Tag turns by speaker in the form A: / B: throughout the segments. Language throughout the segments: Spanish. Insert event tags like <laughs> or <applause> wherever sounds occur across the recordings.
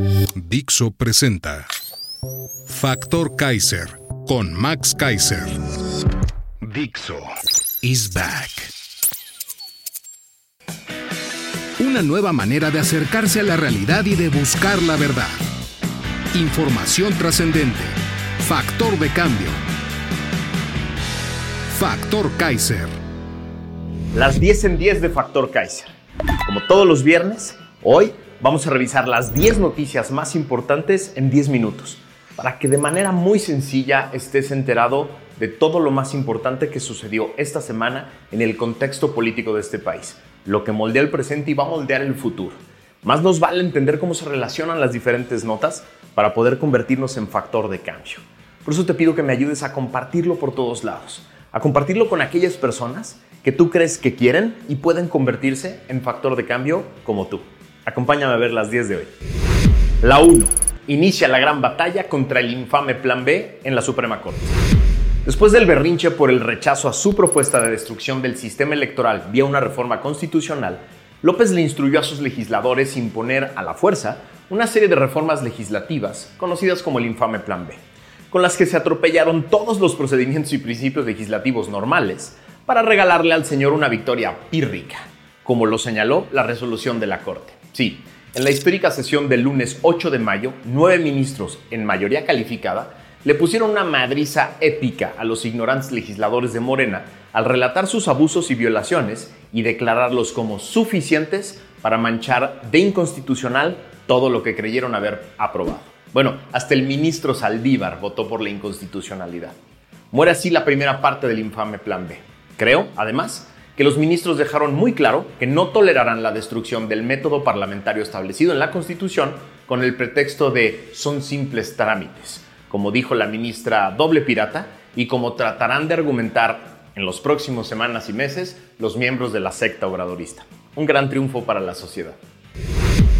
A: Dixo presenta Factor Kaiser con Max Kaiser. Dixo is back. Una nueva manera de acercarse a la realidad y de buscar la verdad. Información trascendente. Factor de cambio. Factor Kaiser.
B: Las 10 en 10 de Factor Kaiser. Como todos los viernes, hoy vamos a revisar las 10 noticias más importantes en 10 minutos, para que de manera muy sencilla estés enterado de todo lo más importante que sucedió esta semana en el contexto político de este país, lo que moldea el presente y va a moldear el futuro. Más nos vale entender cómo se relacionan las diferentes notas para poder convertirnos en factor de cambio. Por eso te pido que me ayudes a compartirlo por todos lados, a compartirlo con aquellas personas que tú crees que quieren y pueden convertirse en factor de cambio como tú. Acompáñame a ver las 10 de hoy. La 1. Inicia la gran batalla contra el infame Plan B en la Suprema Corte. Después del berrinche por el rechazo a su propuesta de destrucción del sistema electoral vía una reforma constitucional, López le instruyó a sus legisladores imponer a la fuerza una serie de reformas legislativas conocidas como el infame Plan B, con las que se atropellaron todos los procedimientos y principios legislativos normales para regalarle al señor una victoria pírrica, como lo señaló la resolución de la Corte. Sí, en la histórica sesión del lunes 8 de mayo, nueve ministros, en mayoría calificada, le pusieron una madriza épica a los ignorantes legisladores de Morena al relatar sus abusos y violaciones y declararlos como suficientes para manchar de inconstitucional todo lo que creyeron haber aprobado. Bueno, hasta el ministro Saldívar votó por la inconstitucionalidad. Muere así la primera parte del infame Plan B. Creo, además, que los ministros dejaron muy claro que no tolerarán la destrucción del método parlamentario establecido en la Constitución con el pretexto de son simples trámites, como dijo la ministra doble pirata y como tratarán de argumentar en los próximos semanas y meses los miembros de la secta obradorista. Un gran triunfo para la sociedad.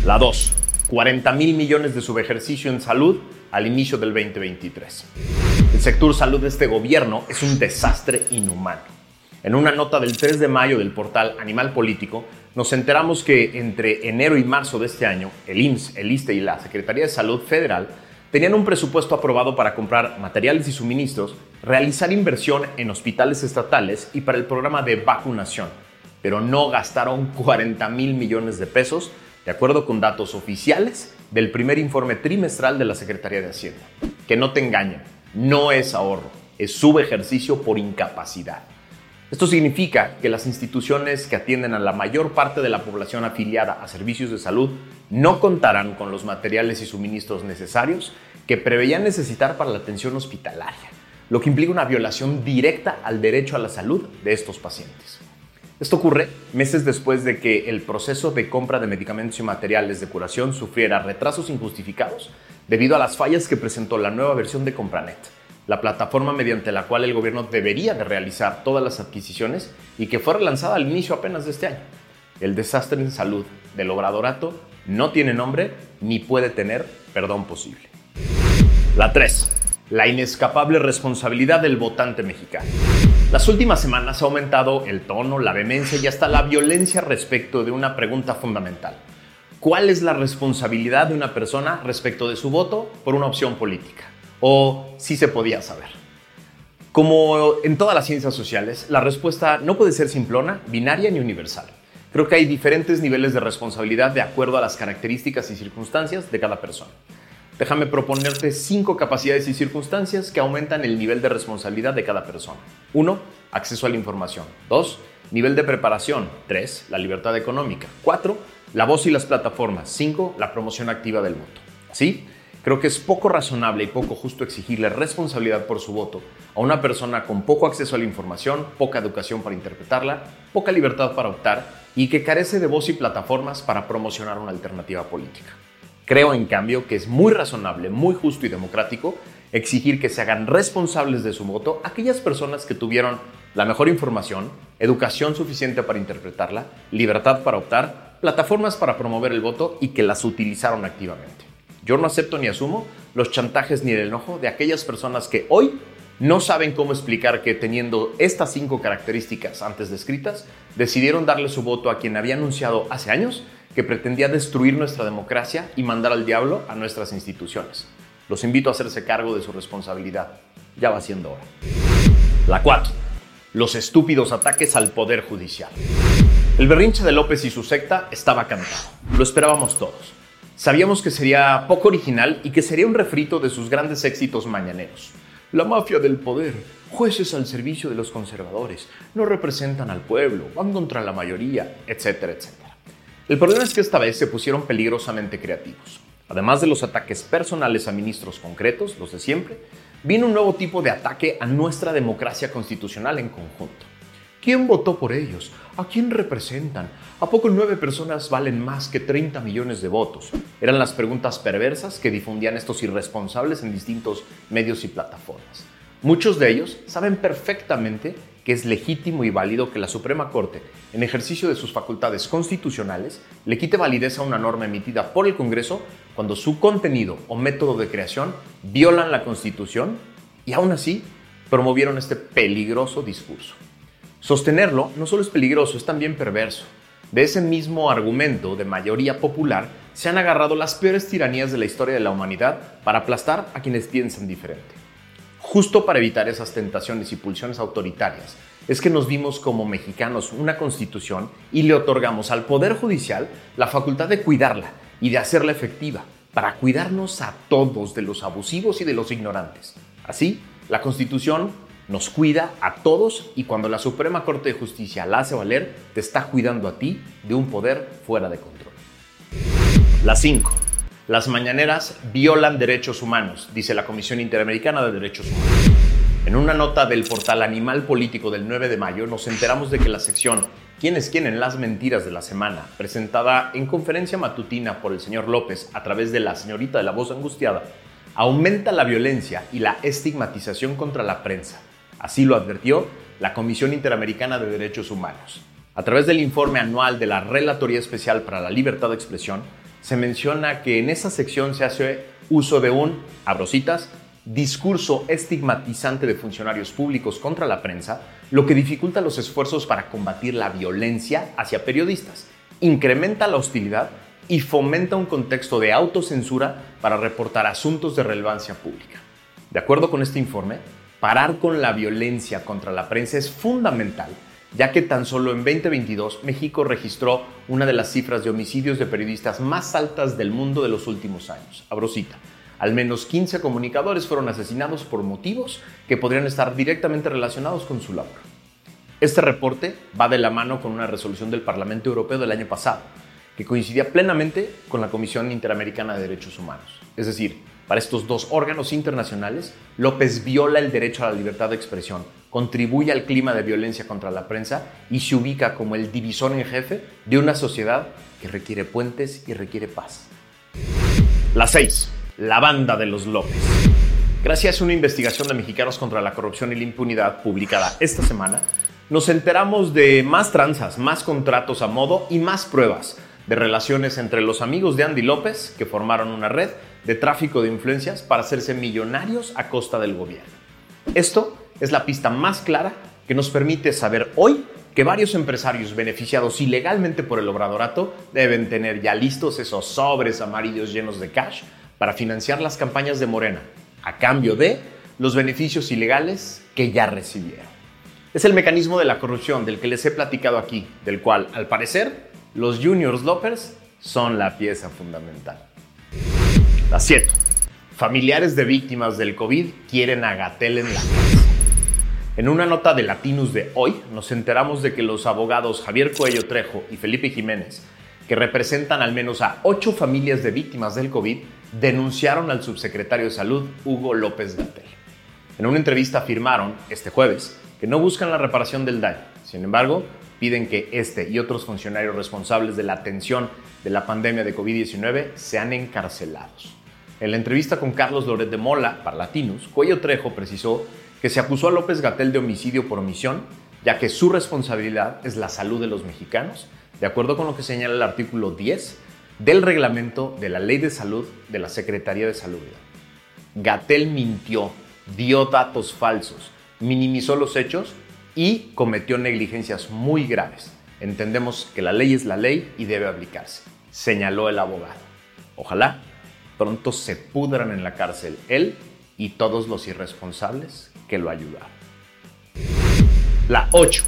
B: La 2. 40 mil millones de subejercicio en salud al inicio del 2023. El sector salud de este gobierno es un desastre inhumano. En una nota del 3 de mayo del portal Animal Político, nos enteramos que entre enero y marzo de este año, el IMSS, el ISTE y la Secretaría de Salud Federal tenían un presupuesto aprobado para comprar materiales y suministros, realizar inversión en hospitales estatales y para el programa de vacunación, pero no gastaron <laughs> 40 mil millones de pesos, de acuerdo con datos oficiales del primer informe trimestral de la Secretaría de Hacienda. Que no te engañen, no es ahorro, es subejercicio por incapacidad. Esto significa que las instituciones que atienden a la mayor parte de la población afiliada a servicios de salud no contarán con los materiales y suministros necesarios que preveían necesitar para la atención hospitalaria, lo que implica una violación directa al derecho a la salud de estos pacientes. Esto ocurre meses después de que el proceso de compra de medicamentos y materiales de curación sufriera retrasos injustificados debido a las fallas que presentó la nueva versión de Compranet, la plataforma mediante la cual el gobierno debería de realizar todas las adquisiciones y que fue relanzada al inicio apenas de este año. El desastre en salud del obradorato no tiene nombre ni puede tener perdón posible. La 3. La inescapable responsabilidad del votante mexicano. Las últimas semanas ha aumentado el tono, la vehemencia y hasta la violencia respecto de una pregunta fundamental. ¿Cuál es la responsabilidad de una persona respecto de su voto por una opción política? ¿O si se podía saber? Como en todas las ciencias sociales, la respuesta no puede ser simplona, binaria ni universal. Creo que hay diferentes niveles de responsabilidad de acuerdo a las características y circunstancias de cada persona. Déjame proponerte cinco capacidades y circunstancias que aumentan el nivel de responsabilidad de cada persona. 1. Acceso a la información. 2. Nivel de preparación. 3. La libertad económica. 4. La voz y las plataformas. 5. La promoción activa del voto. Así, Creo que es poco razonable y poco justo exigirle responsabilidad por su voto a una persona con poco acceso a la información, poca educación para interpretarla, poca libertad para optar y que carece de voz y plataformas para promocionar una alternativa política. Creo, en cambio, que es muy razonable, muy justo y democrático exigir que se hagan responsables de su voto aquellas personas que tuvieron la mejor información, educación suficiente para interpretarla, libertad para optar, plataformas para promover el voto y que las utilizaron activamente. Yo no acepto ni asumo los chantajes ni el enojo de aquellas personas que hoy no saben cómo explicar que teniendo estas cinco características antes descritas, decidieron darle su voto a quien había anunciado hace años que pretendía destruir nuestra democracia y mandar al diablo a nuestras instituciones. Los invito a hacerse cargo de su responsabilidad. Ya va siendo hora. La 4. Los estúpidos ataques al Poder Judicial. El berrinche de López y su secta estaba cantado. Lo esperábamos todos. Sabíamos que sería poco original y que sería un refrito de sus grandes éxitos mañaneros. La mafia del poder, jueces al servicio de los conservadores, no representan al pueblo, van contra la mayoría, etcétera, etcétera. El problema es que esta vez se pusieron peligrosamente creativos. Además de los ataques personales a ministros concretos, los de siempre, vino un nuevo tipo de ataque a nuestra democracia constitucional en conjunto. ¿Quién votó por ellos? ¿A quién representan? ¿A poco nueve personas valen más que 30 millones de votos? Eran las preguntas perversas que difundían estos irresponsables en distintos medios y plataformas. Muchos de ellos saben perfectamente que es legítimo y válido que la Suprema Corte, en ejercicio de sus facultades constitucionales, le quite validez a una norma emitida por el Congreso cuando su contenido o método de creación violan la Constitución y aún así promovieron este peligroso discurso. Sostenerlo no solo es peligroso, es también perverso. De ese mismo argumento de mayoría popular se han agarrado las peores tiranías de la historia de la humanidad para aplastar a quienes piensan diferente. Justo para evitar esas tentaciones y pulsiones autoritarias, es que nos dimos como mexicanos una constitución y le otorgamos al Poder Judicial la facultad de cuidarla y de hacerla efectiva, para cuidarnos a todos de los abusivos y de los ignorantes. Así, la constitución nos cuida a todos y cuando la Suprema Corte de Justicia la hace valer, te está cuidando a ti de un poder fuera de control. La 5. Las mañaneras violan derechos humanos, dice la Comisión Interamericana de Derechos Humanos. En una nota del portal Animal Político del 9 de mayo nos enteramos de que la sección ¿Quiénes quieren las mentiras de la semana? presentada en conferencia matutina por el señor López a través de la señorita de la voz angustiada, aumenta la violencia y la estigmatización contra la prensa Así lo advirtió la Comisión Interamericana de Derechos Humanos. A través del informe anual de la Relatoría Especial para la Libertad de Expresión, se menciona que en esa sección se hace uso de un, abrositas, discurso estigmatizante de funcionarios públicos contra la prensa, lo que dificulta los esfuerzos para combatir la violencia hacia periodistas, incrementa la hostilidad y fomenta un contexto de autocensura para reportar asuntos de relevancia pública. De acuerdo con este informe, Parar con la violencia contra la prensa es fundamental, ya que tan solo en 2022 México registró una de las cifras de homicidios de periodistas más altas del mundo de los últimos años. Abrosita. Al menos 15 comunicadores fueron asesinados por motivos que podrían estar directamente relacionados con su labor. Este reporte va de la mano con una resolución del Parlamento Europeo del año pasado, que coincidía plenamente con la Comisión Interamericana de Derechos Humanos. Es decir, para estos dos órganos internacionales, López viola el derecho a la libertad de expresión, contribuye al clima de violencia contra la prensa y se ubica como el divisor en jefe de una sociedad que requiere puentes y requiere paz. La 6. La banda de los López. Gracias a una investigación de mexicanos contra la corrupción y la impunidad publicada esta semana, nos enteramos de más tranzas, más contratos a modo y más pruebas de relaciones entre los amigos de Andy López, que formaron una red de tráfico de influencias para hacerse millonarios a costa del gobierno. Esto es la pista más clara que nos permite saber hoy que varios empresarios beneficiados ilegalmente por el obradorato deben tener ya listos esos sobres amarillos llenos de cash para financiar las campañas de Morena, a cambio de los beneficios ilegales que ya recibieron. Es el mecanismo de la corrupción del que les he platicado aquí, del cual, al parecer, los juniors Lopers son la pieza fundamental. La 7. Familiares de víctimas del COVID quieren a Gatel en la. En una nota de Latinus de hoy, nos enteramos de que los abogados Javier Cuello Trejo y Felipe Jiménez, que representan al menos a ocho familias de víctimas del COVID, denunciaron al subsecretario de Salud, Hugo López Gatel. En una entrevista afirmaron este jueves que no buscan la reparación del daño. Sin embargo, piden que este y otros funcionarios responsables de la atención de la pandemia de COVID-19 sean encarcelados. En la entrevista con Carlos Loret de Mola para Latinos, Cuello Trejo precisó que se acusó a López Gatel de homicidio por omisión, ya que su responsabilidad es la salud de los mexicanos, de acuerdo con lo que señala el artículo 10 del reglamento de la Ley de Salud de la Secretaría de Salud. Gatel mintió, dio datos falsos, minimizó los hechos y cometió negligencias muy graves. Entendemos que la ley es la ley y debe aplicarse, señaló el abogado. Ojalá pronto se pudran en la cárcel él y todos los irresponsables que lo ayudaron. La 8.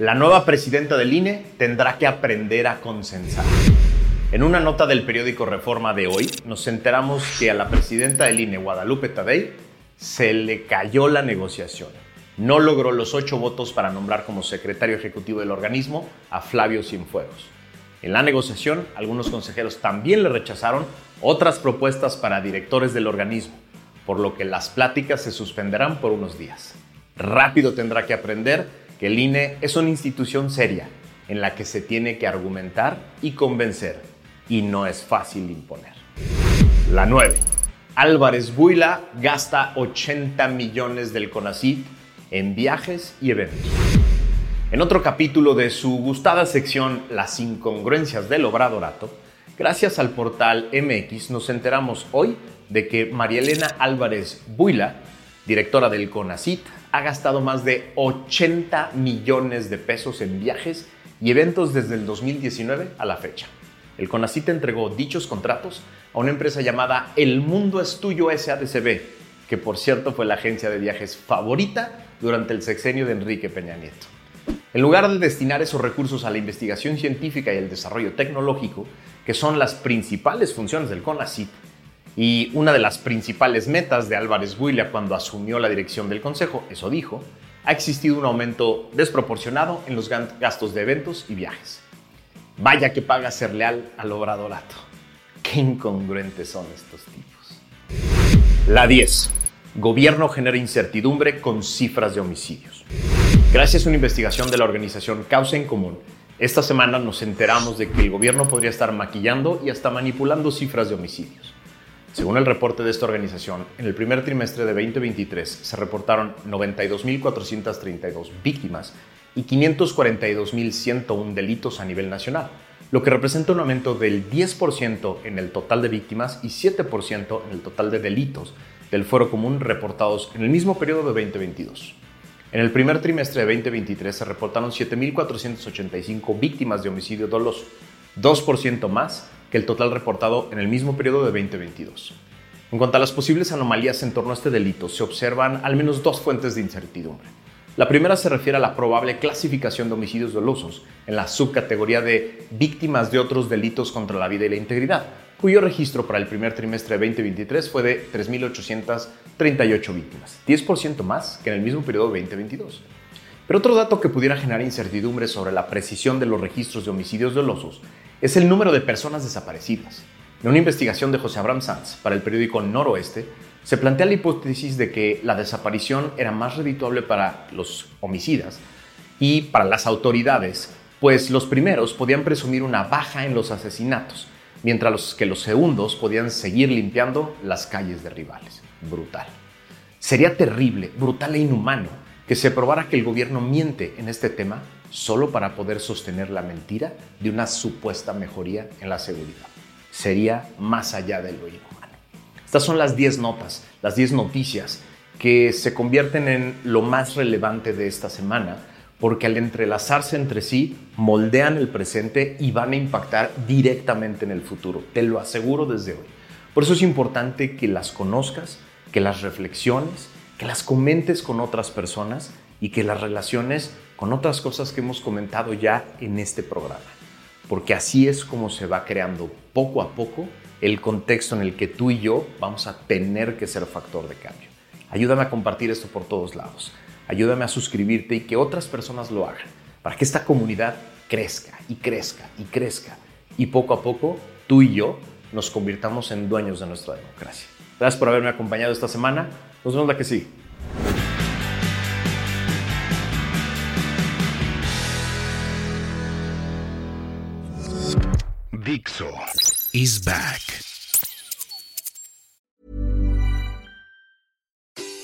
B: La nueva presidenta del INE tendrá que aprender a consensar. En una nota del periódico Reforma de hoy, nos enteramos que a la presidenta del INE, Guadalupe Tadei, se le cayó la negociación. No logró los ocho votos para nombrar como secretario ejecutivo del organismo a Flavio Cienfuegos. En la negociación, algunos consejeros también le rechazaron otras propuestas para directores del organismo, por lo que las pláticas se suspenderán por unos días. Rápido tendrá que aprender que el INE es una institución seria en la que se tiene que argumentar y convencer, y no es fácil imponer. La 9. Álvarez Buila gasta 80 millones del CONACYT en viajes y eventos. En otro capítulo de su gustada sección Las incongruencias del obradorato, gracias al portal MX nos enteramos hoy de que María Elena Álvarez Buila, directora del CONACIT, ha gastado más de 80 millones de pesos en viajes y eventos desde el 2019 a la fecha. El CONACIT entregó dichos contratos a una empresa llamada El Mundo es Tuyo SADCB, que por cierto fue la agencia de viajes favorita durante el sexenio de Enrique Peña Nieto. En lugar de destinar esos recursos a la investigación científica y el desarrollo tecnológico, que son las principales funciones del CONACYT, y una de las principales metas de Álvarez Buila cuando asumió la dirección del Consejo, eso dijo, ha existido un aumento desproporcionado en los gastos de eventos y viajes. Vaya que paga ser leal al obradorato. Qué incongruentes son estos tipos. La 10. Gobierno genera incertidumbre con cifras de homicidios. Gracias a una investigación de la organización Causa en Común, esta semana nos enteramos de que el gobierno podría estar maquillando y hasta manipulando cifras de homicidios. Según el reporte de esta organización, en el primer trimestre de 2023 se reportaron 92.432 víctimas y 542.101 delitos a nivel nacional, lo que representa un aumento del 10% en el total de víctimas y 7% en el total de delitos del Foro Común reportados en el mismo periodo de 2022. En el primer trimestre de 2023 se reportaron 7.485 víctimas de homicidio doloso, 2% más que el total reportado en el mismo periodo de 2022. En cuanto a las posibles anomalías en torno a este delito, se observan al menos dos fuentes de incertidumbre. La primera se refiere a la probable clasificación de homicidios dolosos en la subcategoría de víctimas de otros delitos contra la vida y la integridad, cuyo registro para el primer trimestre de 2023 fue de 3.838 víctimas, 10% más que en el mismo periodo de 2022. Pero otro dato que pudiera generar incertidumbre sobre la precisión de los registros de homicidios dolosos es el número de personas desaparecidas. En una investigación de José Abraham Sanz para el periódico Noroeste, se plantea la hipótesis de que la desaparición era más redituable para los homicidas y para las autoridades, pues los primeros podían presumir una baja en los asesinatos, mientras que los segundos podían seguir limpiando las calles de rivales. Brutal. Sería terrible, brutal e inhumano que se probara que el gobierno miente en este tema solo para poder sostener la mentira de una supuesta mejoría en la seguridad. Sería más allá de lo inhumano. Estas son las 10 notas, las 10 noticias que se convierten en lo más relevante de esta semana porque al entrelazarse entre sí moldean el presente y van a impactar directamente en el futuro. Te lo aseguro desde hoy. Por eso es importante que las conozcas, que las reflexiones, que las comentes con otras personas y que las relaciones con otras cosas que hemos comentado ya en este programa. Porque así es como se va creando poco a poco el contexto en el que tú y yo vamos a tener que ser factor de cambio. Ayúdame a compartir esto por todos lados ayúdame a suscribirte y que otras personas lo hagan, para que esta comunidad crezca y crezca y crezca. Y poco a poco, tú y yo nos convirtamos en dueños de nuestra democracia. Gracias por haberme acompañado esta semana. Nos vemos la que sigue.
A: Dixo is back.